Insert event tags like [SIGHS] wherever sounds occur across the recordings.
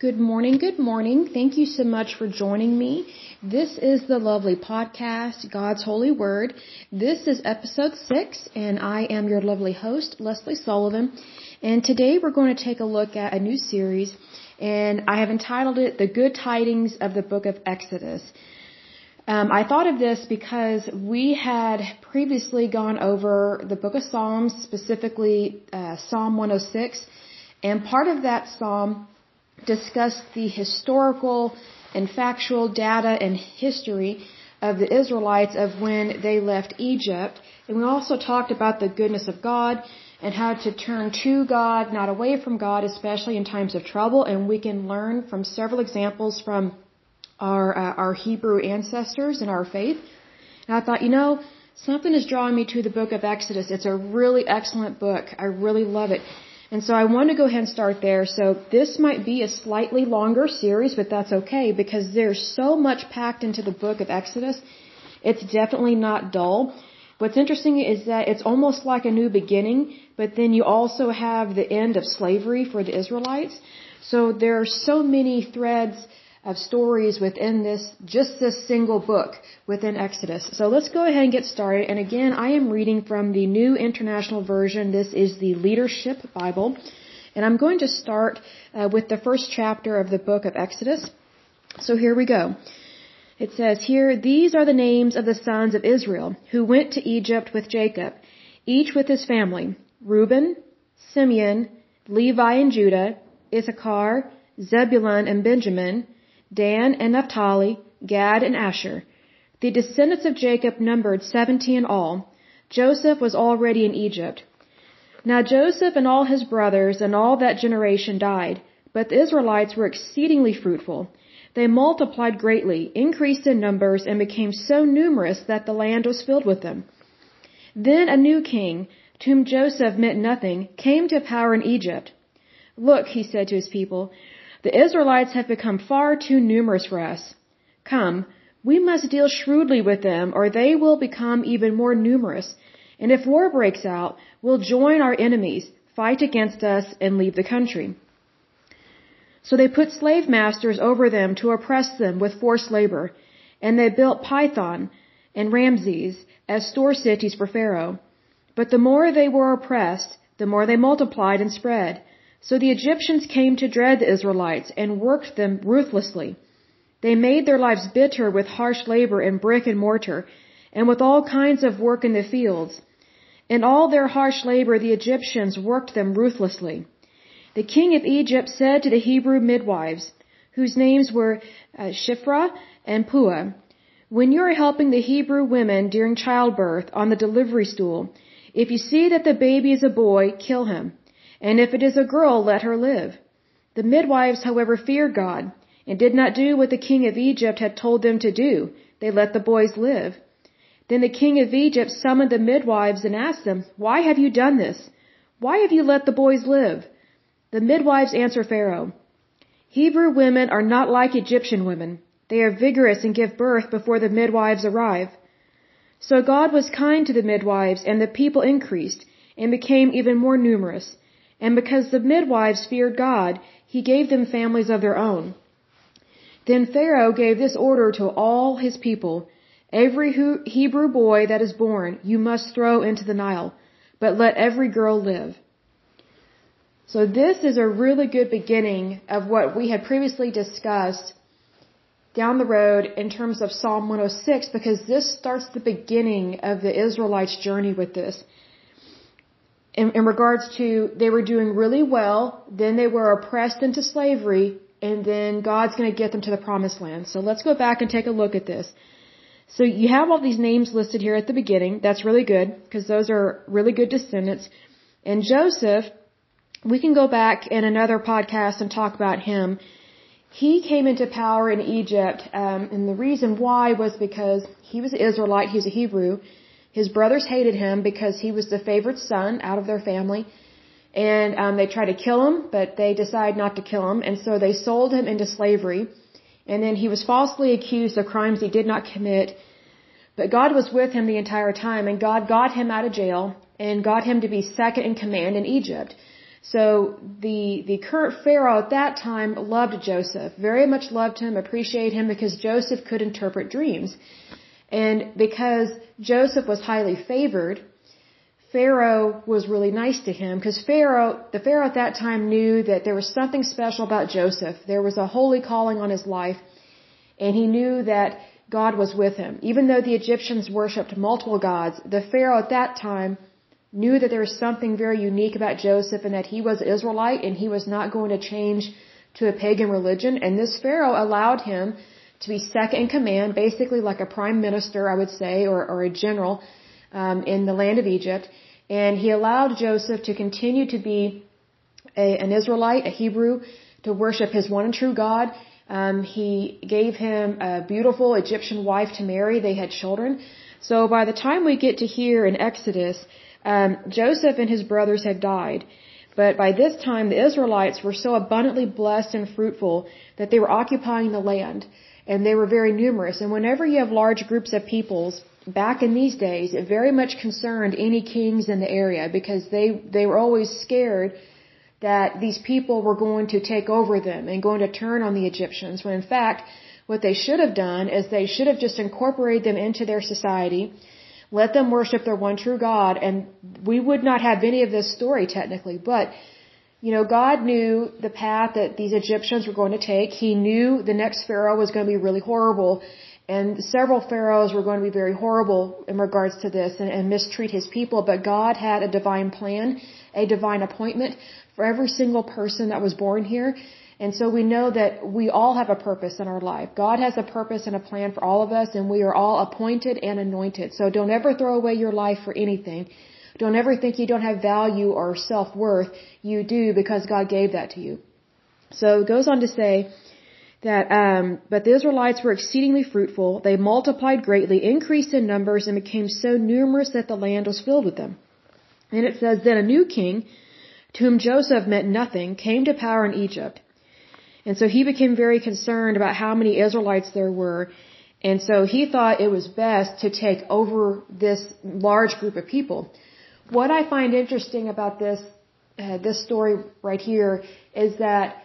Good morning, good morning. Thank you so much for joining me. This is the lovely podcast, God's Holy Word. This is episode six, and I am your lovely host, Leslie Sullivan. And today we're going to take a look at a new series, and I have entitled it The Good Tidings of the Book of Exodus. Um, I thought of this because we had previously gone over the book of Psalms, specifically uh, Psalm 106, and part of that psalm discussed the historical and factual data and history of the Israelites of when they left Egypt. And we also talked about the goodness of God and how to turn to God, not away from God, especially in times of trouble. And we can learn from several examples from our, uh, our Hebrew ancestors and our faith. And I thought, you know, something is drawing me to the book of Exodus. It's a really excellent book. I really love it. And so I want to go ahead and start there. So this might be a slightly longer series, but that's okay because there's so much packed into the book of Exodus. It's definitely not dull. What's interesting is that it's almost like a new beginning, but then you also have the end of slavery for the Israelites. So there are so many threads of stories within this, just this single book within Exodus. So let's go ahead and get started. And again, I am reading from the New International Version. This is the Leadership Bible. And I'm going to start uh, with the first chapter of the book of Exodus. So here we go. It says here, These are the names of the sons of Israel who went to Egypt with Jacob, each with his family. Reuben, Simeon, Levi and Judah, Issachar, Zebulun and Benjamin, Dan and Naphtali, Gad and Asher. The descendants of Jacob numbered seventy in all. Joseph was already in Egypt. Now Joseph and all his brothers and all that generation died, but the Israelites were exceedingly fruitful. They multiplied greatly, increased in numbers, and became so numerous that the land was filled with them. Then a new king, to whom Joseph meant nothing, came to power in Egypt. Look, he said to his people, the Israelites have become far too numerous for us. Come, we must deal shrewdly with them, or they will become even more numerous. And if war breaks out, we'll join our enemies, fight against us, and leave the country. So they put slave masters over them to oppress them with forced labor, and they built Pithom and Ramses as store cities for Pharaoh. But the more they were oppressed, the more they multiplied and spread. So the Egyptians came to dread the Israelites and worked them ruthlessly. They made their lives bitter with harsh labor in brick and mortar and with all kinds of work in the fields. In all their harsh labor, the Egyptians worked them ruthlessly. The king of Egypt said to the Hebrew midwives, whose names were uh, Shiphrah and Puah, when you are helping the Hebrew women during childbirth on the delivery stool, if you see that the baby is a boy, kill him. And if it is a girl, let her live. The midwives, however, feared God, and did not do what the king of Egypt had told them to do. They let the boys live. Then the king of Egypt summoned the midwives and asked them, Why have you done this? Why have you let the boys live? The midwives answered Pharaoh, Hebrew women are not like Egyptian women. They are vigorous and give birth before the midwives arrive. So God was kind to the midwives, and the people increased and became even more numerous. And because the midwives feared God, he gave them families of their own. Then Pharaoh gave this order to all his people Every Hebrew boy that is born you must throw into the Nile, but let every girl live. So this is a really good beginning of what we had previously discussed down the road in terms of Psalm 106 because this starts the beginning of the Israelites' journey with this in, in regards to they were doing really well, then they were oppressed into slavery, and then God's going to get them to the promised land. So let's go back and take a look at this. So you have all these names listed here at the beginning. That's really good because those are really good descendants. And Joseph, we can go back in another podcast and talk about him. He came into power in Egypt, um, and the reason why was because he was an Israelite, he's a Hebrew, his brothers hated him because he was the favorite son out of their family. And um, they tried to kill him, but they decided not to kill him. And so they sold him into slavery. And then he was falsely accused of crimes he did not commit. But God was with him the entire time. And God got him out of jail and got him to be second in command in Egypt. So the, the current Pharaoh at that time loved Joseph, very much loved him, appreciated him because Joseph could interpret dreams. And because Joseph was highly favored, Pharaoh was really nice to him because Pharaoh, the Pharaoh at that time knew that there was something special about Joseph. There was a holy calling on his life and he knew that God was with him. Even though the Egyptians worshipped multiple gods, the Pharaoh at that time knew that there was something very unique about Joseph and that he was Israelite and he was not going to change to a pagan religion. And this Pharaoh allowed him to be second in command, basically like a prime minister, I would say, or, or a general um, in the land of Egypt. And he allowed Joseph to continue to be a, an Israelite, a Hebrew, to worship his one and true God. Um, he gave him a beautiful Egyptian wife to marry. They had children. So by the time we get to here in Exodus, um, Joseph and his brothers had died. But by this time, the Israelites were so abundantly blessed and fruitful that they were occupying the land, and they were very numerous. And whenever you have large groups of peoples, back in these days, it very much concerned any kings in the area because they they were always scared that these people were going to take over them and going to turn on the Egyptians. When in fact, what they should have done is they should have just incorporated them into their society let them worship their one true God, and we would not have any of this story technically, but you know, God knew the path that these Egyptians were going to take. He knew the next Pharaoh was going to be really horrible, and several Pharaohs were going to be very horrible in regards to this and, and mistreat his people, but God had a divine plan, a divine appointment for every single person that was born here. And so we know that we all have a purpose in our life. God has a purpose and a plan for all of us, and we are all appointed and anointed. So don't ever throw away your life for anything. Don't ever think you don't have value or self worth. You do because God gave that to you. So it goes on to say that, um, but the Israelites were exceedingly fruitful. They multiplied greatly, increased in numbers, and became so numerous that the land was filled with them. And it says, Then a new king, to whom Joseph meant nothing, came to power in Egypt. And so he became very concerned about how many Israelites there were. And so he thought it was best to take over this large group of people. What I find interesting about this, uh, this story right here is that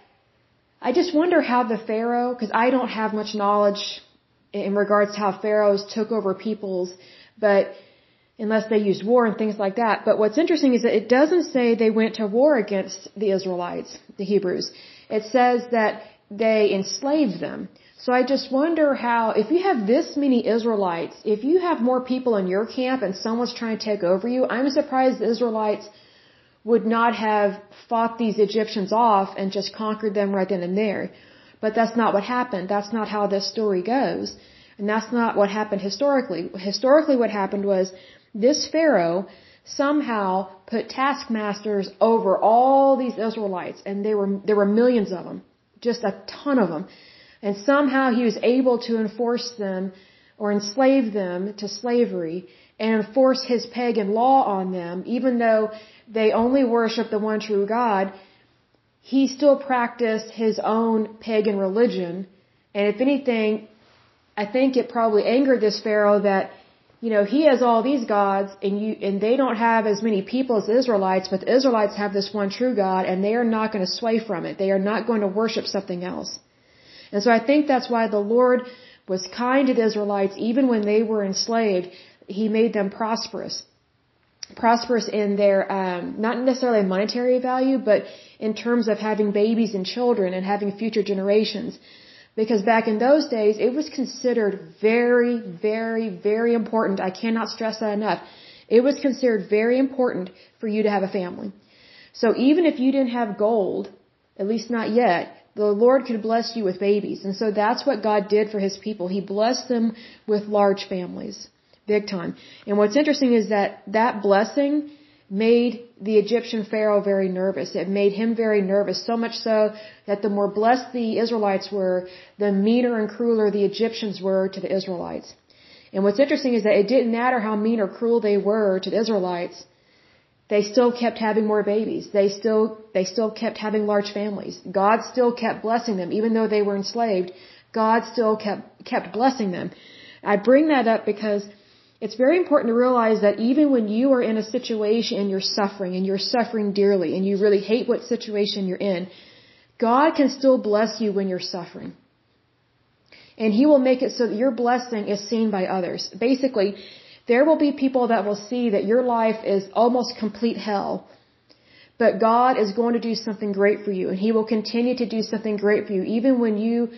I just wonder how the Pharaoh, because I don't have much knowledge in regards to how pharaohs took over peoples, but unless they used war and things like that. But what's interesting is that it doesn't say they went to war against the Israelites, the Hebrews it says that they enslaved them. So I just wonder how, if you have this many Israelites, if you have more people in your camp and someone's trying to take over you, I'm surprised the Israelites would not have fought these Egyptians off and just conquered them right then and there. But that's not what happened. That's not how this story goes. And that's not what happened historically. Historically what happened was this Pharaoh somehow put taskmasters over all these Israelites, and there were there were millions of them, just a ton of them, and somehow he was able to enforce them or enslave them to slavery and enforce his pagan law on them, even though they only worship the one true God. He still practiced his own pagan religion, and if anything, I think it probably angered this Pharaoh that you know, he has all these gods and you, and they don't have as many people as the Israelites, but the Israelites have this one true God and they are not going to sway from it. They are not going to worship something else. And so I think that's why the Lord was kind to the Israelites even when they were enslaved. He made them prosperous. Prosperous in their, um, not necessarily monetary value, but in terms of having babies and children and having future generations. Because back in those days, it was considered very, very, very important. I cannot stress that enough. It was considered very important for you to have a family. So even if you didn't have gold, at least not yet, the Lord could bless you with babies. And so that's what God did for His people. He blessed them with large families. Big time. And what's interesting is that that blessing made the Egyptian Pharaoh very nervous. It made him very nervous, so much so that the more blessed the Israelites were, the meaner and crueler the Egyptians were to the Israelites. And what's interesting is that it didn't matter how mean or cruel they were to the Israelites, they still kept having more babies. They still, they still kept having large families. God still kept blessing them, even though they were enslaved. God still kept, kept blessing them. I bring that up because it's very important to realize that even when you are in a situation and you're suffering and you're suffering dearly and you really hate what situation you're in, God can still bless you when you're suffering. And He will make it so that your blessing is seen by others. Basically, there will be people that will see that your life is almost complete hell. But God is going to do something great for you and He will continue to do something great for you even when you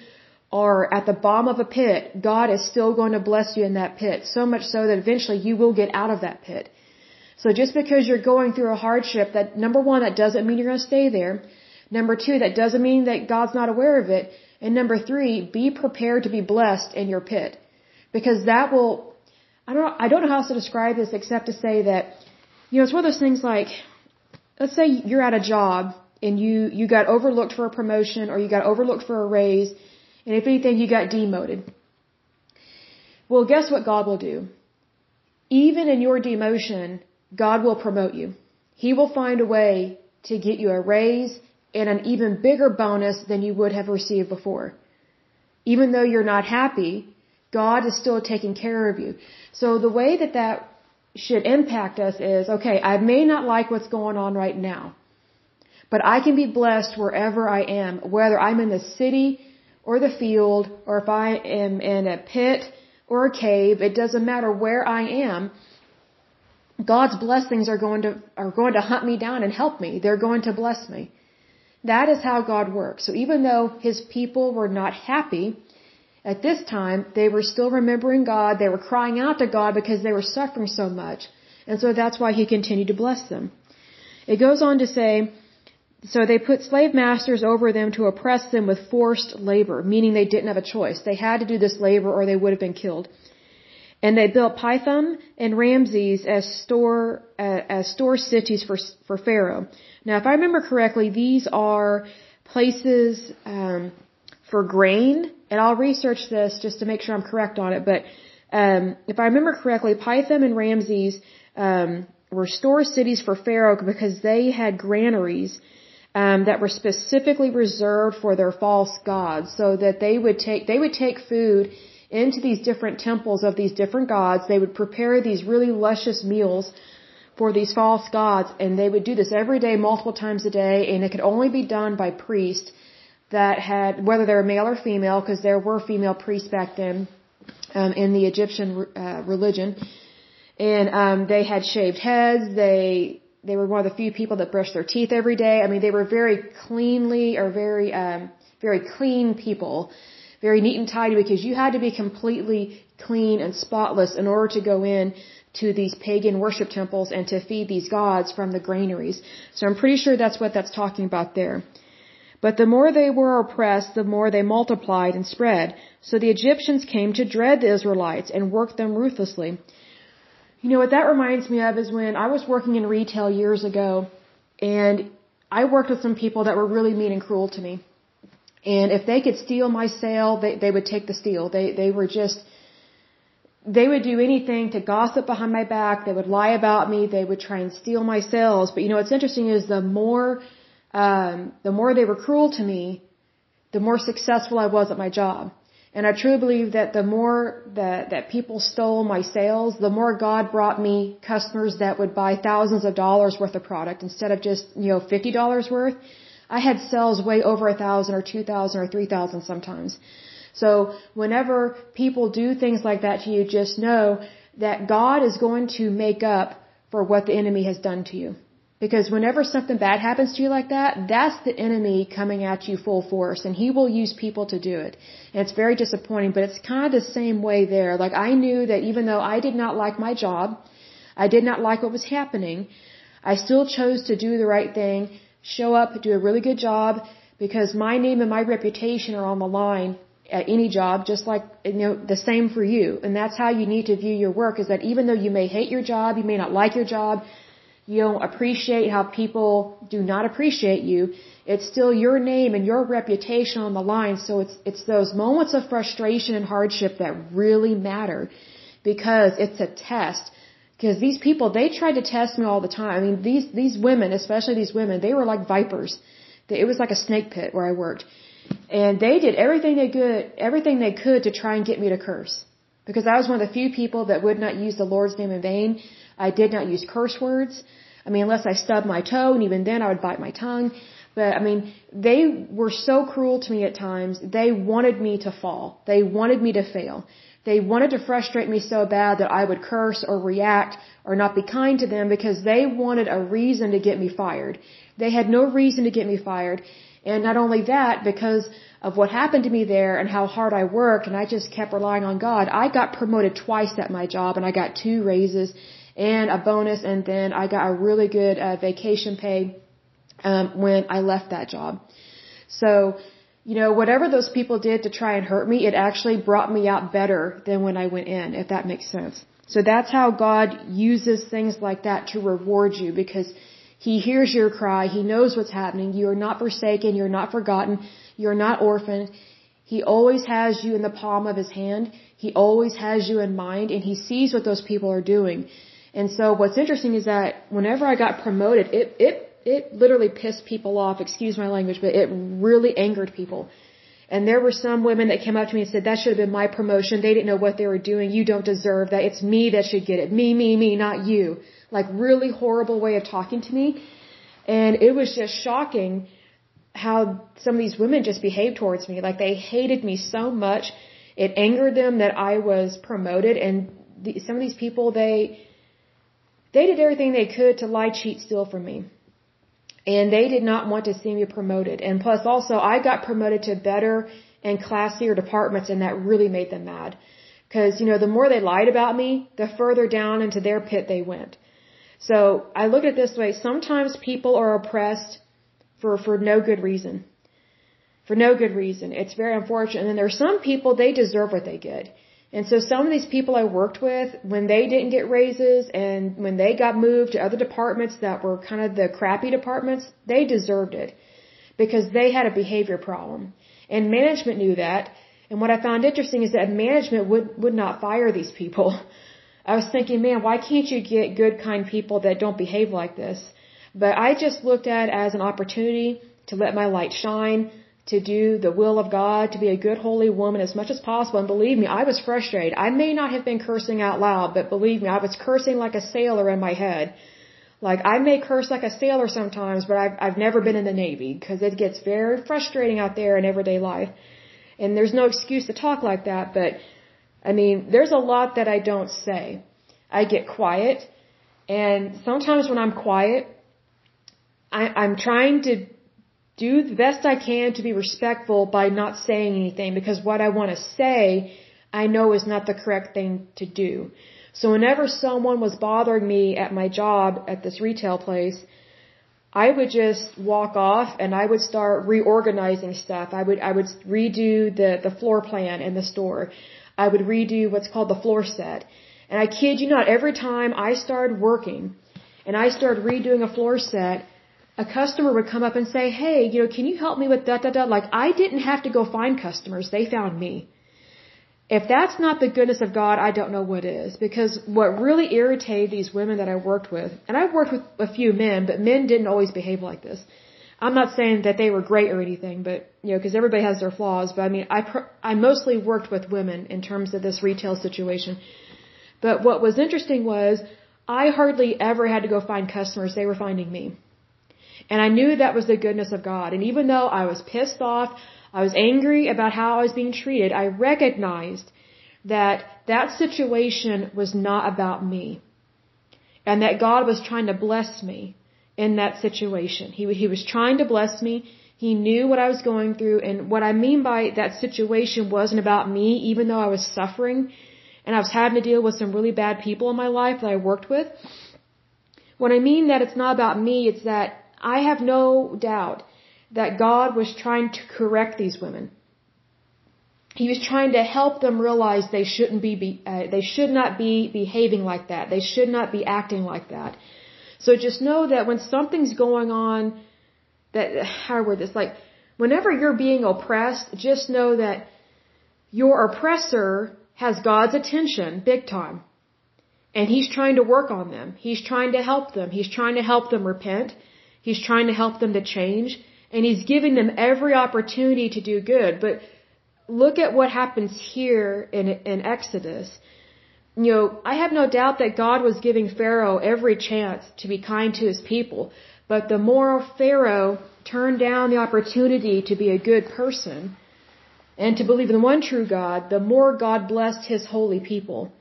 are at the bottom of a pit, God is still going to bless you in that pit, so much so that eventually you will get out of that pit. So just because you're going through a hardship, that number one, that doesn't mean you're going to stay there. Number two, that doesn't mean that God's not aware of it. And number three, be prepared to be blessed in your pit. Because that will, I don't know, I don't know how else to describe this except to say that, you know, it's one of those things like, let's say you're at a job and you, you got overlooked for a promotion or you got overlooked for a raise and if anything, you got demoted. Well, guess what God will do? Even in your demotion, God will promote you. He will find a way to get you a raise and an even bigger bonus than you would have received before. Even though you're not happy, God is still taking care of you. So the way that that should impact us is, okay, I may not like what's going on right now, but I can be blessed wherever I am, whether I'm in the city or the field, or if I am in a pit or a cave, it doesn't matter where I am. God's blessings are going to, are going to hunt me down and help me. They're going to bless me. That is how God works. So even though His people were not happy, at this time, they were still remembering God. They were crying out to God because they were suffering so much. And so that's why He continued to bless them. It goes on to say, so they put slave masters over them to oppress them with forced labor, meaning they didn't have a choice. They had to do this labor or they would have been killed. And they built Pithom and Ramses as store uh, as store cities for for Pharaoh. Now, if I remember correctly, these are places um, for grain, and I'll research this just to make sure I'm correct on it. But um, if I remember correctly, Pithom and Ramses um, were store cities for Pharaoh because they had granaries um, that were specifically reserved for their false gods, so that they would take they would take food into these different temples of these different gods. They would prepare these really luscious meals for these false gods, and they would do this every day, multiple times a day, and it could only be done by priests that had whether they were male or female, because there were female priests back then um, in the Egyptian uh, religion, and um, they had shaved heads. They they were one of the few people that brushed their teeth every day. I mean, they were very cleanly or very, um, very clean people, very neat and tidy because you had to be completely clean and spotless in order to go in to these pagan worship temples and to feed these gods from the granaries. So I'm pretty sure that's what that's talking about there. But the more they were oppressed, the more they multiplied and spread. So the Egyptians came to dread the Israelites and worked them ruthlessly. You know what that reminds me of is when I was working in retail years ago and I worked with some people that were really mean and cruel to me. And if they could steal my sale, they, they would take the steal. They, they were just, they would do anything to gossip behind my back. They would lie about me. They would try and steal my sales. But you know what's interesting is the more, um, the more they were cruel to me, the more successful I was at my job. And I truly believe that the more that, that people stole my sales, the more God brought me customers that would buy thousands of dollars worth of product instead of just, you know, $50 worth. I had sales way over a thousand or two thousand or three thousand sometimes. So whenever people do things like that to you, just know that God is going to make up for what the enemy has done to you. Because whenever something bad happens to you like that, that's the enemy coming at you full force and he will use people to do it. And it's very disappointing, but it's kind of the same way there. Like I knew that even though I did not like my job, I did not like what was happening, I still chose to do the right thing, show up, do a really good job because my name and my reputation are on the line at any job, just like, you know, the same for you. And that's how you need to view your work is that even though you may hate your job, you may not like your job, you don't appreciate how people do not appreciate you, it's still your name and your reputation on the line. So it's, it's those moments of frustration and hardship that really matter because it's a test. Because these people, they tried to test me all the time. I mean, these, these women, especially these women, they were like vipers. It was like a snake pit where I worked. And they did everything they could, everything they could to try and get me to curse. because I was one of the few people that would not use the Lord's name in vain. I did not use curse words. I mean, unless I stubbed my toe, and even then I would bite my tongue. But I mean, they were so cruel to me at times. They wanted me to fall. They wanted me to fail. They wanted to frustrate me so bad that I would curse or react or not be kind to them because they wanted a reason to get me fired. They had no reason to get me fired. And not only that, because of what happened to me there and how hard I worked and I just kept relying on God, I got promoted twice at my job and I got two raises and a bonus and then I got a really good uh, vacation pay um, when I left that job. So, you know, whatever those people did to try and hurt me, it actually brought me out better than when I went in, if that makes sense. So that's how God uses things like that to reward you because He hears your cry. He knows what's happening. You are not forsaken. You're not forgotten. You're not orphaned. He always has you in the palm of His hand. He always has you in mind and He sees what those people are doing. And so what's interesting is that whenever I got promoted, it, it, it literally pissed people off, excuse my language, but it really angered people. And there were some women that came up to me and said, that should have been my promotion. They didn't know what they were doing. You don't deserve that. It's me that should get it. Me, me, me, not you. Like really horrible way of talking to me. And it was just shocking how some of these women just behaved towards me. Like they hated me so much. It angered them that I was promoted and the, some of these people, they, they did everything they could to lie, cheat, steal from me. And they did not want to see me promoted. And plus also, I got promoted to better and classier departments and that really made them mad. Cause, you know, the more they lied about me, the further down into their pit they went. So I look at it this way. Sometimes people are oppressed for, for no good reason. For no good reason. It's very unfortunate. And then there are some people, they deserve what they get. And so some of these people I worked with, when they didn't get raises and when they got moved to other departments that were kind of the crappy departments, they deserved it because they had a behavior problem. And management knew that. And what I found interesting is that management would, would not fire these people. [LAUGHS] I was thinking, man, why can't you get good, kind people that don't behave like this? But I just looked at it as an opportunity to let my light shine, to do the will of God, to be a good holy woman as much as possible. And believe me, I was frustrated. I may not have been cursing out loud, but believe me, I was cursing like a sailor in my head. Like I may curse like a sailor sometimes, but I've I've never been in the Navy because it gets very frustrating out there in everyday life. And there's no excuse to talk like that, but I mean, there's a lot that I don't say. I get quiet, and sometimes when I'm quiet, I, I'm trying to do the best I can to be respectful by not saying anything because what I want to say I know is not the correct thing to do. So whenever someone was bothering me at my job at this retail place, I would just walk off and I would start reorganizing stuff. I would I would redo the the floor plan in the store. I would redo what's called the floor set. And I kid you not, every time I started working and I started redoing a floor set, a customer would come up and say, hey, you know, can you help me with da da da? Like I didn't have to go find customers; they found me. If that's not the goodness of God, I don't know what is. Because what really irritated these women that I worked with, and I worked with a few men, but men didn't always behave like this. I'm not saying that they were great or anything, but you know, because everybody has their flaws. But I mean, I pr- I mostly worked with women in terms of this retail situation. But what was interesting was I hardly ever had to go find customers; they were finding me. And I knew that was the goodness of God. And even though I was pissed off, I was angry about how I was being treated, I recognized that that situation was not about me. And that God was trying to bless me in that situation. He, he was trying to bless me. He knew what I was going through. And what I mean by that situation wasn't about me, even though I was suffering and I was having to deal with some really bad people in my life that I worked with. When I mean that it's not about me, it's that I have no doubt that God was trying to correct these women. He was trying to help them realize they shouldn't be, be uh, they should not be behaving like that. They should not be acting like that. So just know that when something's going on, that how word this like whenever you're being oppressed, just know that your oppressor has God's attention big time. And he's trying to work on them. He's trying to help them. He's trying to help them repent. He's trying to help them to change and he's giving them every opportunity to do good. But look at what happens here in, in Exodus. You know, I have no doubt that God was giving Pharaoh every chance to be kind to his people. But the more Pharaoh turned down the opportunity to be a good person and to believe in the one true God, the more God blessed his holy people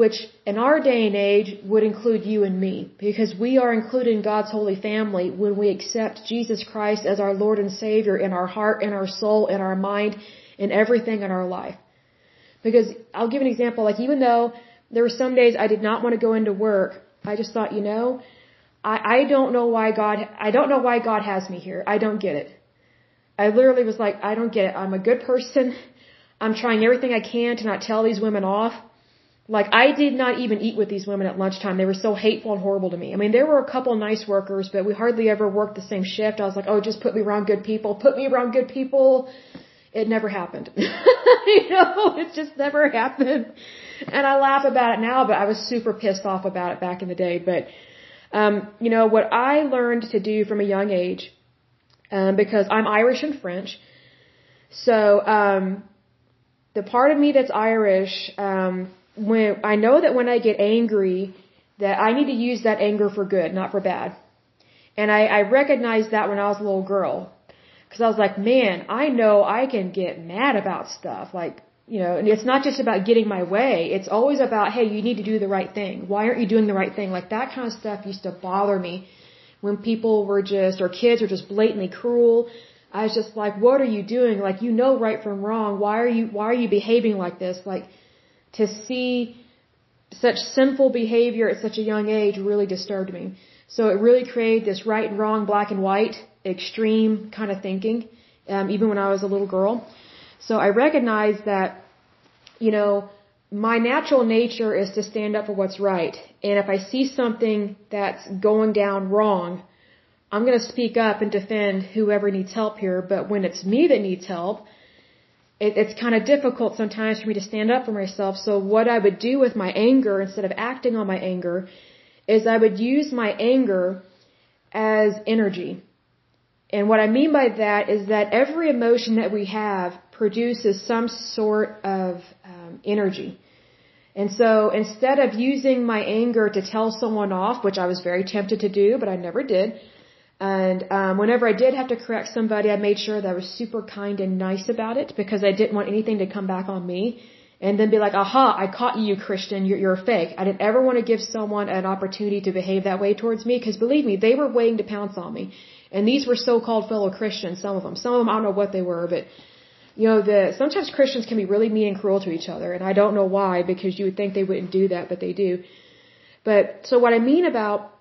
which in our day and age would include you and me, because we are included in God's holy family when we accept Jesus Christ as our Lord and Savior in our heart, in our soul, in our mind, in everything in our life. Because I'll give an example, like even though there were some days I did not want to go into work, I just thought, you know, I, I don't know why God, I don't know why God has me here. I don't get it. I literally was like, I don't get it. I'm a good person. I'm trying everything I can to not tell these women off. Like I did not even eat with these women at lunchtime. They were so hateful and horrible to me. I mean, there were a couple nice workers, but we hardly ever worked the same shift. I was like, oh, just put me around good people. Put me around good people. It never happened. [LAUGHS] you know, it just never happened. And I laugh about it now, but I was super pissed off about it back in the day. But, um, you know, what I learned to do from a young age, um, because I'm Irish and French, so, um, the part of me that's Irish, um, when I know that when I get angry, that I need to use that anger for good, not for bad. And I, I recognized that when I was a little girl. Cause I was like, man, I know I can get mad about stuff. Like, you know, and it's not just about getting my way. It's always about, hey, you need to do the right thing. Why aren't you doing the right thing? Like that kind of stuff used to bother me when people were just, or kids were just blatantly cruel. I was just like, what are you doing? Like, you know right from wrong. Why are you, why are you behaving like this? Like, to see such sinful behavior at such a young age really disturbed me. So it really created this right and wrong, black and white, extreme kind of thinking, um, even when I was a little girl. So I recognized that, you know, my natural nature is to stand up for what's right. And if I see something that's going down wrong, I'm going to speak up and defend whoever needs help here. But when it's me that needs help, it, it's kind of difficult sometimes for me to stand up for myself. So what I would do with my anger, instead of acting on my anger, is I would use my anger as energy. And what I mean by that is that every emotion that we have produces some sort of um, energy. And so instead of using my anger to tell someone off, which I was very tempted to do, but I never did, and um, whenever I did have to correct somebody, I made sure that I was super kind and nice about it because I didn't want anything to come back on me and then be like, aha, I caught you, Christian, you're, you're a fake. I didn't ever want to give someone an opportunity to behave that way towards me because believe me, they were waiting to pounce on me. And these were so-called fellow Christians, some of them. Some of them, I don't know what they were, but you know, the, sometimes Christians can be really mean and cruel to each other and I don't know why because you would think they wouldn't do that, but they do. But, so what I mean about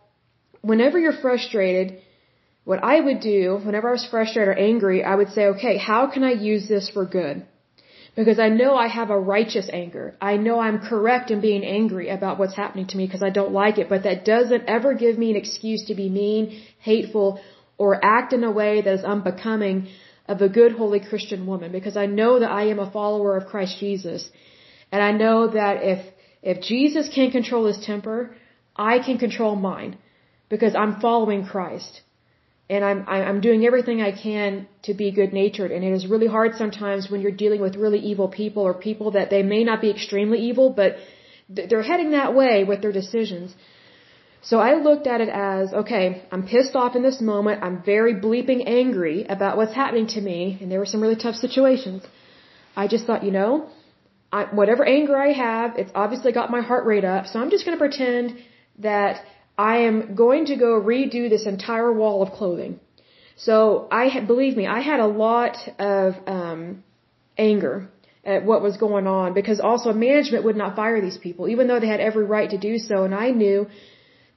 whenever you're frustrated, what I would do whenever I was frustrated or angry, I would say, okay, how can I use this for good? Because I know I have a righteous anger. I know I'm correct in being angry about what's happening to me because I don't like it, but that doesn't ever give me an excuse to be mean, hateful, or act in a way that is unbecoming of a good, holy Christian woman because I know that I am a follower of Christ Jesus. And I know that if, if Jesus can control his temper, I can control mine because I'm following Christ and I'm I'm doing everything I can to be good natured and it is really hard sometimes when you're dealing with really evil people or people that they may not be extremely evil but they're heading that way with their decisions. So I looked at it as, okay, I'm pissed off in this moment. I'm very bleeping angry about what's happening to me and there were some really tough situations. I just thought, you know, I, whatever anger I have, it's obviously got my heart rate up. So I'm just going to pretend that I am going to go redo this entire wall of clothing. So I believe me, I had a lot of um, anger at what was going on because also management would not fire these people, even though they had every right to do so. And I knew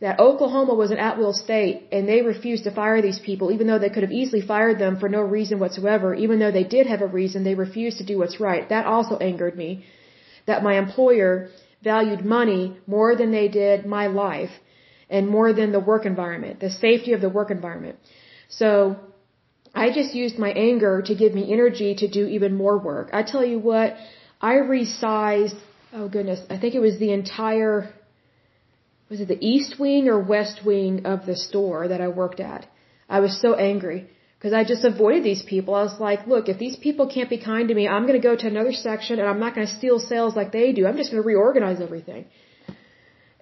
that Oklahoma was an at-will state and they refused to fire these people, even though they could have easily fired them for no reason whatsoever. Even though they did have a reason, they refused to do what's right. That also angered me. That my employer valued money more than they did my life and more than the work environment, the safety of the work environment. So I just used my anger to give me energy to do even more work. I tell you what, I resized, oh goodness, I think it was the entire, was it the east wing or west wing of the store that I worked at? I was so angry because I just avoided these people. I was like, look, if these people can't be kind to me, I'm going to go to another section and I'm not going to steal sales like they do. I'm just going to reorganize everything.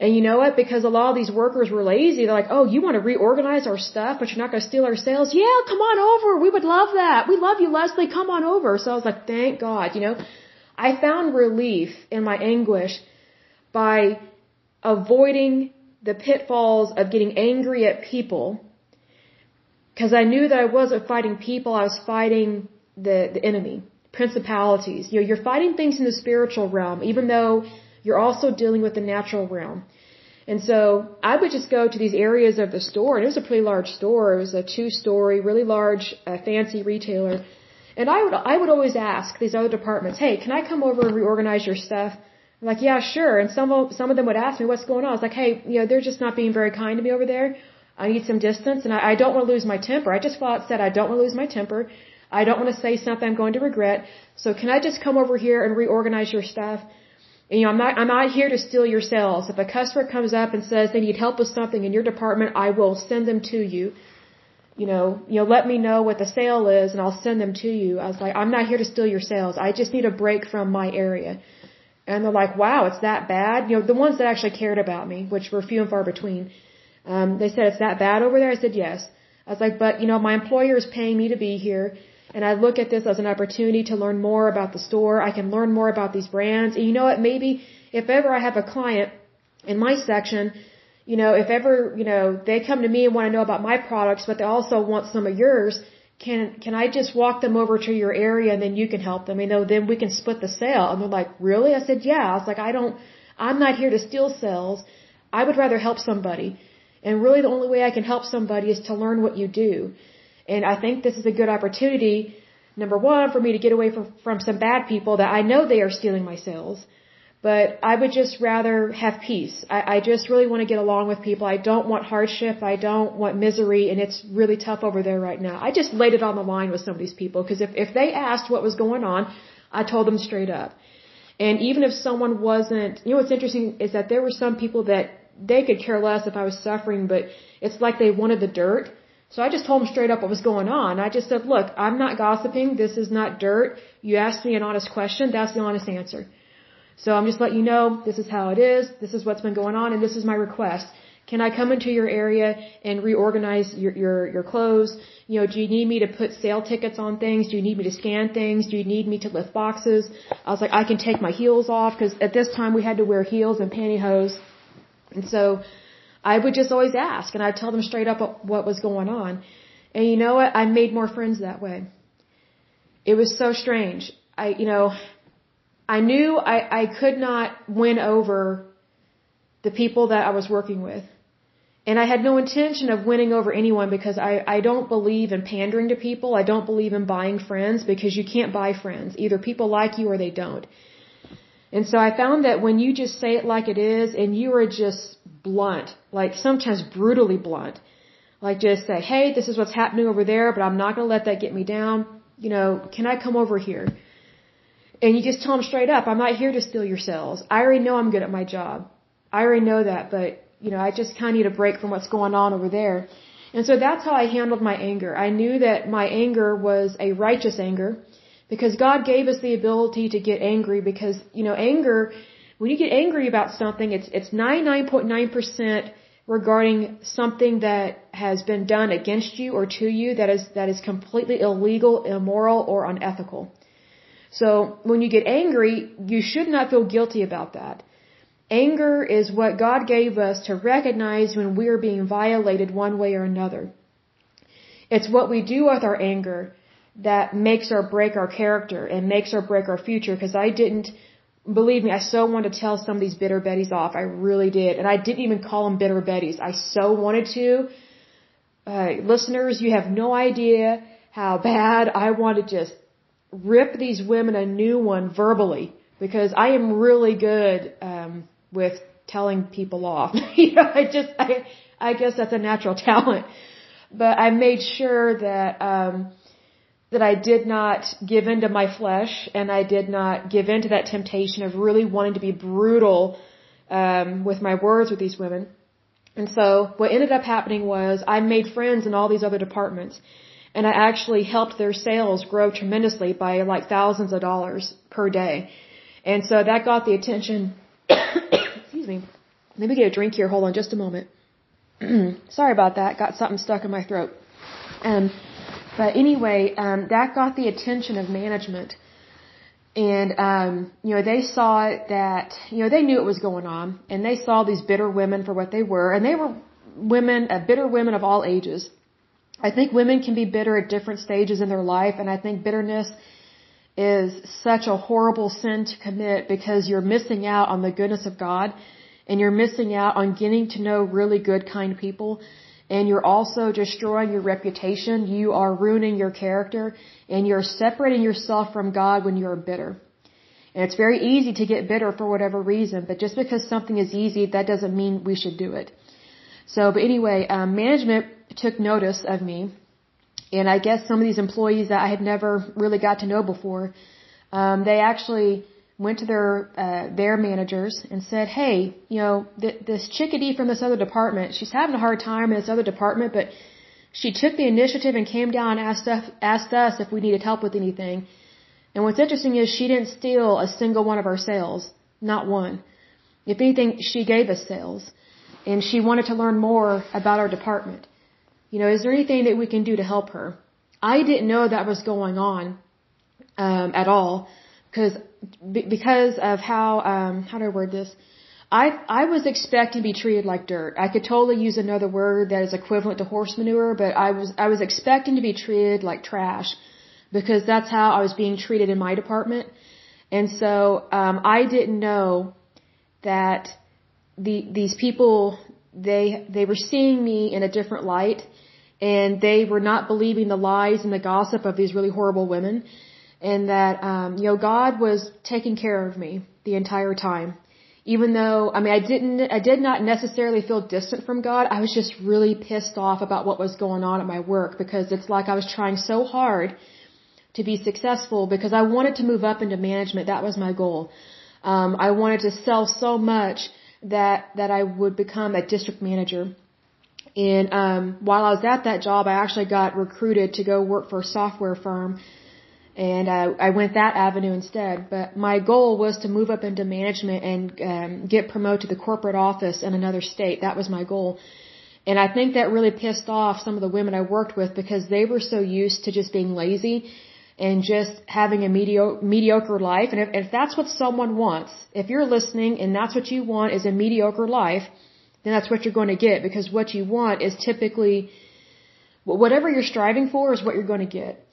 And you know what? Because a lot of these workers were lazy. They're like, oh, you want to reorganize our stuff, but you're not going to steal our sales? Yeah, come on over. We would love that. We love you, Leslie. Come on over. So I was like, thank God. You know, I found relief in my anguish by avoiding the pitfalls of getting angry at people because I knew that I wasn't fighting people, I was fighting the, the enemy, principalities. You know, you're fighting things in the spiritual realm, even though you're also dealing with the natural realm. And so I would just go to these areas of the store, and it was a pretty large store. It was a two-story, really large, uh, fancy retailer. And I would, I would always ask these other departments, hey, can I come over and reorganize your stuff? I'm like, yeah, sure. And some of, some of them would ask me, what's going on? I was like, hey, you know, they're just not being very kind to me over there. I need some distance and I, I don't want to lose my temper. I just flat said I don't want to lose my temper. I don't want to say something I'm going to regret. So can I just come over here and reorganize your stuff? You know, I'm not, I'm not here to steal your sales. If a customer comes up and says they need help with something in your department, I will send them to you. You know, you know, let me know what the sale is and I'll send them to you. I was like, I'm not here to steal your sales. I just need a break from my area. And they're like, wow, it's that bad. You know, the ones that actually cared about me, which were few and far between. Um, they said, it's that bad over there? I said, yes. I was like, but you know, my employer is paying me to be here. And I look at this as an opportunity to learn more about the store. I can learn more about these brands. And you know what? Maybe if ever I have a client in my section, you know, if ever, you know, they come to me and want to know about my products, but they also want some of yours, can, can I just walk them over to your area and then you can help them? You know, then we can split the sale. And they're like, really? I said, yeah. I was like, I don't, I'm not here to steal sales. I would rather help somebody. And really the only way I can help somebody is to learn what you do. And I think this is a good opportunity, number one, for me to get away from, from some bad people that I know they are stealing my sales. But I would just rather have peace. I, I just really want to get along with people. I don't want hardship. I don't want misery. And it's really tough over there right now. I just laid it on the line with some of these people because if, if they asked what was going on, I told them straight up. And even if someone wasn't, you know what's interesting is that there were some people that they could care less if I was suffering, but it's like they wanted the dirt. So I just told him straight up what was going on. I just said, look, I'm not gossiping. This is not dirt. You asked me an honest question. That's the honest answer. So I'm just letting you know this is how it is. This is what's been going on and this is my request. Can I come into your area and reorganize your, your, your clothes? You know, do you need me to put sale tickets on things? Do you need me to scan things? Do you need me to lift boxes? I was like, I can take my heels off because at this time we had to wear heels and pantyhose. And so I would just always ask and I'd tell them straight up what was going on. And you know what? I made more friends that way. It was so strange. I, you know, I knew I, I could not win over the people that I was working with. And I had no intention of winning over anyone because I, I don't believe in pandering to people. I don't believe in buying friends because you can't buy friends. Either people like you or they don't. And so I found that when you just say it like it is and you are just blunt, like sometimes brutally blunt, like just say, hey, this is what's happening over there, but I'm not going to let that get me down. You know, can I come over here? And you just tell them straight up, I'm not here to steal your sales. I already know I'm good at my job. I already know that, but, you know, I just kind of need a break from what's going on over there. And so that's how I handled my anger. I knew that my anger was a righteous anger because God gave us the ability to get angry because, you know, anger, when you get angry about something, it's, it's 99.9% regarding something that has been done against you or to you that is, that is completely illegal, immoral, or unethical. So when you get angry, you should not feel guilty about that. Anger is what God gave us to recognize when we are being violated one way or another. It's what we do with our anger that makes or break our character and makes or break our future because I didn't believe me, I so wanted to tell some of these bitter Bettys off. I really did. And I didn't even call them bitter Bettys. I so wanted to. Uh, listeners, you have no idea how bad I want to just rip these women a new one verbally because I am really good um, with telling people off. [LAUGHS] you know, I just I I guess that's a natural [LAUGHS] talent. But I made sure that um that I did not give in to my flesh and I did not give in to that temptation of really wanting to be brutal um, with my words with these women. And so what ended up happening was I made friends in all these other departments. and I actually helped their sales grow tremendously by like thousands of dollars per day. And so that got the attention. [COUGHS] excuse me. Let me get a drink here. Hold on just a moment. [CLEARS THROAT] Sorry about that. Got something stuck in my throat. Um, but anyway, um, that got the attention of management. And, um, you know, they saw that, you know, they knew it was going on. And they saw these bitter women for what they were. And they were women, uh, bitter women of all ages. I think women can be bitter at different stages in their life. And I think bitterness is such a horrible sin to commit because you're missing out on the goodness of God. And you're missing out on getting to know really good, kind people and you're also destroying your reputation. You are ruining your character and you're separating yourself from God when you're bitter. And it's very easy to get bitter for whatever reason, but just because something is easy, that doesn't mean we should do it. So, but anyway, um, management took notice of me, and I guess some of these employees that I had never really got to know before, um, they actually went to their uh, their managers and said, "Hey, you know, th- this chickadee from this other department, she's having a hard time in this other department, but she took the initiative and came down and asked us, asked us if we needed help with anything. And what's interesting is she didn't steal a single one of our sales, not one. If anything, she gave us sales, and she wanted to learn more about our department. You know, is there anything that we can do to help her? I didn't know that was going on um, at all because because of how um how do I word this? I I was expecting to be treated like dirt. I could totally use another word that is equivalent to horse manure, but I was I was expecting to be treated like trash because that's how I was being treated in my department. And so um I didn't know that the these people they they were seeing me in a different light and they were not believing the lies and the gossip of these really horrible women and that um, you know God was taking care of me the entire time. Even though I mean I didn't I did not necessarily feel distant from God, I was just really pissed off about what was going on at my work because it's like I was trying so hard to be successful because I wanted to move up into management. That was my goal. Um, I wanted to sell so much that that I would become a district manager. And um, while I was at that job, I actually got recruited to go work for a software firm and I, I went that avenue instead. But my goal was to move up into management and um, get promoted to the corporate office in another state. That was my goal. And I think that really pissed off some of the women I worked with because they were so used to just being lazy and just having a mediocre, life. And if, if that's what someone wants, if you're listening and that's what you want is a mediocre life, then that's what you're going to get because what you want is typically whatever you're striving for is what you're going to get.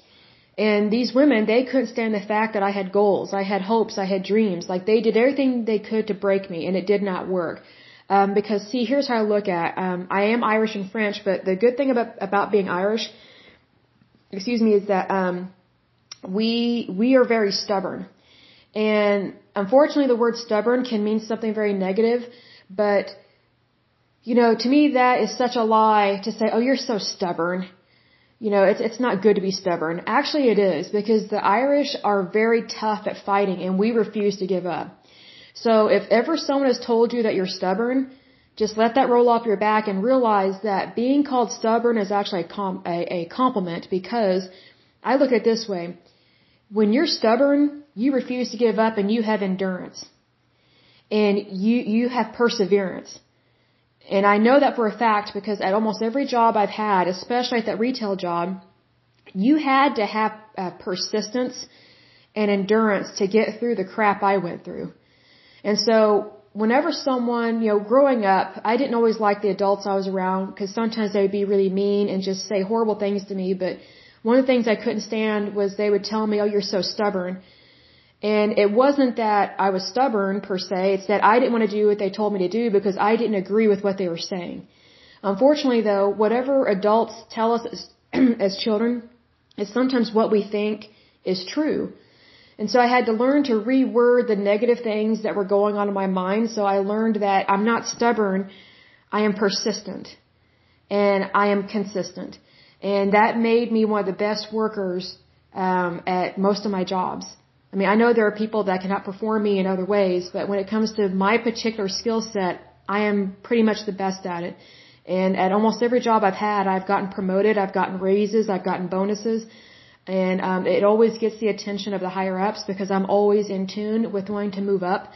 And these women, they couldn't stand the fact that I had goals, I had hopes, I had dreams. Like they did everything they could to break me, and it did not work. Um, because see, here's how I look at. Um, I am Irish and French, but the good thing about about being Irish, excuse me, is that um, we we are very stubborn, and unfortunately, the word stubborn can mean something very negative. But you know, to me, that is such a lie to say, "Oh, you're so stubborn." You know, it's it's not good to be stubborn. Actually, it is because the Irish are very tough at fighting, and we refuse to give up. So if ever someone has told you that you're stubborn, just let that roll off your back and realize that being called stubborn is actually a, com- a, a compliment because I look at it this way. When you're stubborn, you refuse to give up and you have endurance. And you, you have perseverance. And I know that for a fact because at almost every job I've had, especially at that retail job, you had to have uh, persistence and endurance to get through the crap I went through. And so whenever someone, you know, growing up, I didn't always like the adults I was around because sometimes they would be really mean and just say horrible things to me. But one of the things I couldn't stand was they would tell me, oh, you're so stubborn. And it wasn't that I was stubborn per se, it's that I didn't want to do what they told me to do because I didn't agree with what they were saying. Unfortunately though, whatever adults tell us as, [CLEARS THROAT] as children is sometimes what we think is true. And so I had to learn to reword the negative things that were going on in my mind. So I learned that I'm not stubborn, I am persistent. And I am consistent. And that made me one of the best workers um, at most of my jobs. I mean, I know there are people that can outperform me in other ways, but when it comes to my particular skill set, I am pretty much the best at it. And at almost every job I've had, I've gotten promoted, I've gotten raises, I've gotten bonuses. And um, it always gets the attention of the higher ups because I'm always in tune with wanting to move up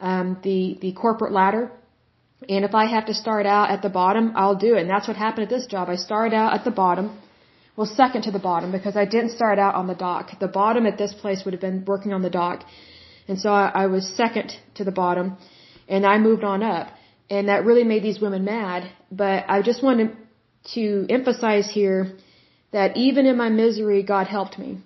um, the the corporate ladder. And if I have to start out at the bottom, I'll do it. And that's what happened at this job. I started out at the bottom, well, second to the bottom because I didn't start out on the dock. The bottom at this place would have been working on the dock. And so I, I was second to the bottom and I moved on up. And that really made these women mad. But I just wanted to emphasize here that even in my misery, God helped me.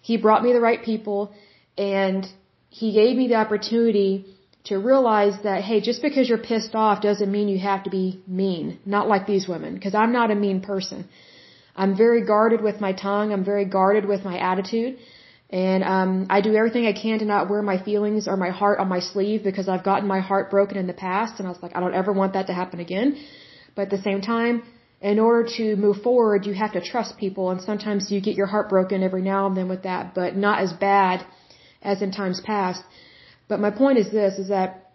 He brought me the right people and he gave me the opportunity to realize that, hey, just because you're pissed off doesn't mean you have to be mean. Not like these women, because I'm not a mean person. I'm very guarded with my tongue. I'm very guarded with my attitude. And um, I do everything I can to not wear my feelings or my heart on my sleeve because I've gotten my heart broken in the past, and I was like, I don't ever want that to happen again. But at the same time, in order to move forward, you have to trust people, and sometimes you get your heart broken every now and then with that, but not as bad as in times past. But my point is this, is that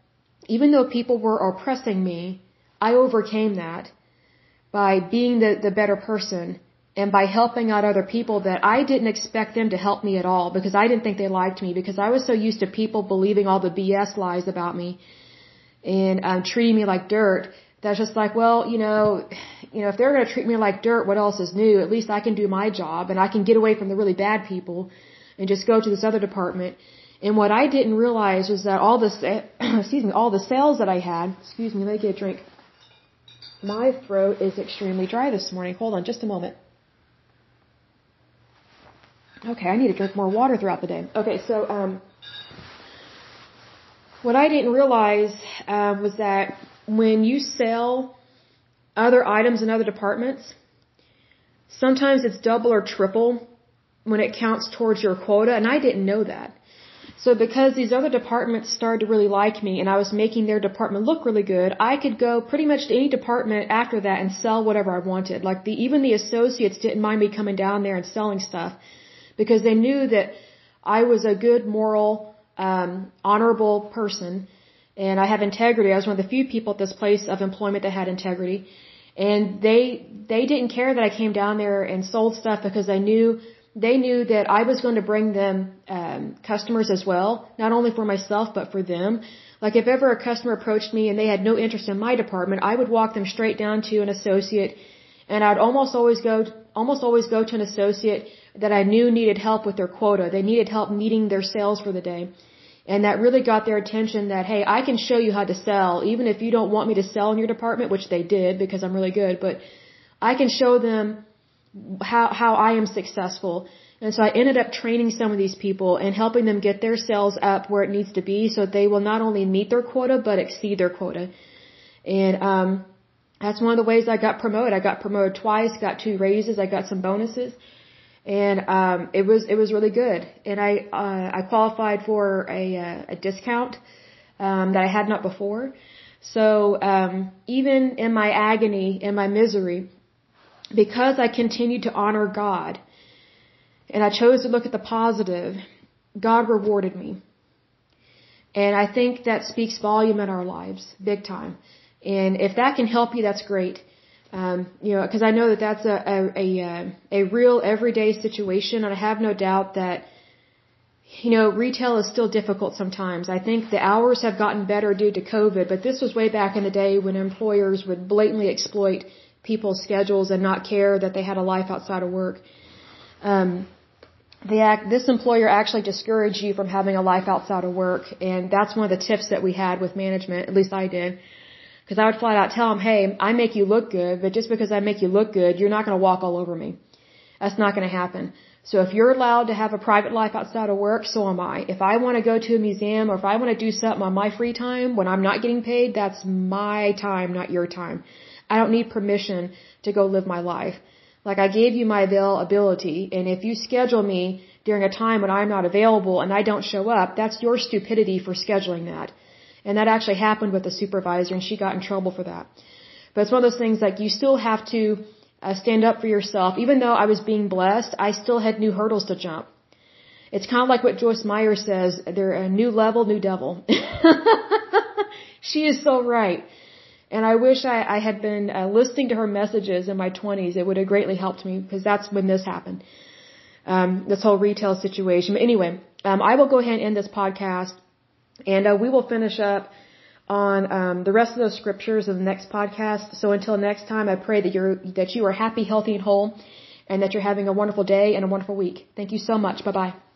even though people were oppressing me, I overcame that by being the, the better person and by helping out other people that I didn't expect them to help me at all because I didn't think they liked me because I was so used to people believing all the BS lies about me and um, treating me like dirt. That's just like, well, you know, [SIGHS] you know, if they're going to treat me like dirt, what else is new? At least I can do my job and I can get away from the really bad people and just go to this other department. And what I didn't realize was that all the [CLEARS THROAT] excuse me, all the sales that I had. Excuse me, let me get a drink. My throat is extremely dry this morning. Hold on, just a moment. Okay, I need to drink more water throughout the day. Okay, so um, what I didn't realize uh, was that when you sell other items in other departments, sometimes it's double or triple when it counts towards your quota, and I didn't know that. So because these other departments started to really like me and I was making their department look really good, I could go pretty much to any department after that and sell whatever I wanted. Like the even the associates didn't mind me coming down there and selling stuff because they knew that I was a good moral um honorable person and I have integrity. I was one of the few people at this place of employment that had integrity. And they they didn't care that I came down there and sold stuff because they knew they knew that I was going to bring them um, customers as well, not only for myself but for them. Like if ever a customer approached me and they had no interest in my department, I would walk them straight down to an associate, and I'd almost always go almost always go to an associate that I knew needed help with their quota. They needed help meeting their sales for the day. And that really got their attention that, hey, I can show you how to sell, even if you don't want me to sell in your department, which they did because I'm really good, but I can show them how how I am successful. And so I ended up training some of these people and helping them get their sales up where it needs to be so they will not only meet their quota but exceed their quota. And um that's one of the ways I got promoted. I got promoted twice, got two raises, I got some bonuses. And um it was it was really good. And I uh I qualified for a uh, a discount um that I had not before. So um even in my agony, in my misery, because I continued to honor God and I chose to look at the positive, God rewarded me. And I think that speaks volume in our lives, big time. And if that can help you, that's great. Um, you know, because I know that that's a, a a uh, a real everyday situation, and I have no doubt that you know retail is still difficult sometimes. I think the hours have gotten better due to COVID, but this was way back in the day when employers would blatantly exploit people's schedules and not care that they had a life outside of work. Um, the act, this employer actually discouraged you from having a life outside of work, and that's one of the tips that we had with management. At least I did, because I would flat out tell them, "Hey, I make you look good, but just because I make you look good, you're not going to walk all over me. That's not going to happen." So if you're allowed to have a private life outside of work, so am I. If I want to go to a museum or if I want to do something on my free time when I'm not getting paid, that's my time, not your time. I don't need permission to go live my life. Like I gave you my availability, and if you schedule me during a time when I'm not available and I don't show up, that's your stupidity for scheduling that. And that actually happened with the supervisor, and she got in trouble for that. But it's one of those things like you still have to uh, stand up for yourself. Even though I was being blessed, I still had new hurdles to jump. It's kind of like what Joyce Meyer says, they're a new level, new devil. [LAUGHS] she is so right. And I wish I, I had been uh, listening to her messages in my 20s. It would have greatly helped me because that's when this happened. Um, this whole retail situation. But anyway, um, I will go ahead and end this podcast and uh, we will finish up on um, the rest of those scriptures in the next podcast. So until next time, I pray that you're that you are happy, healthy, and whole, and that you're having a wonderful day and a wonderful week. Thank you so much. Bye bye.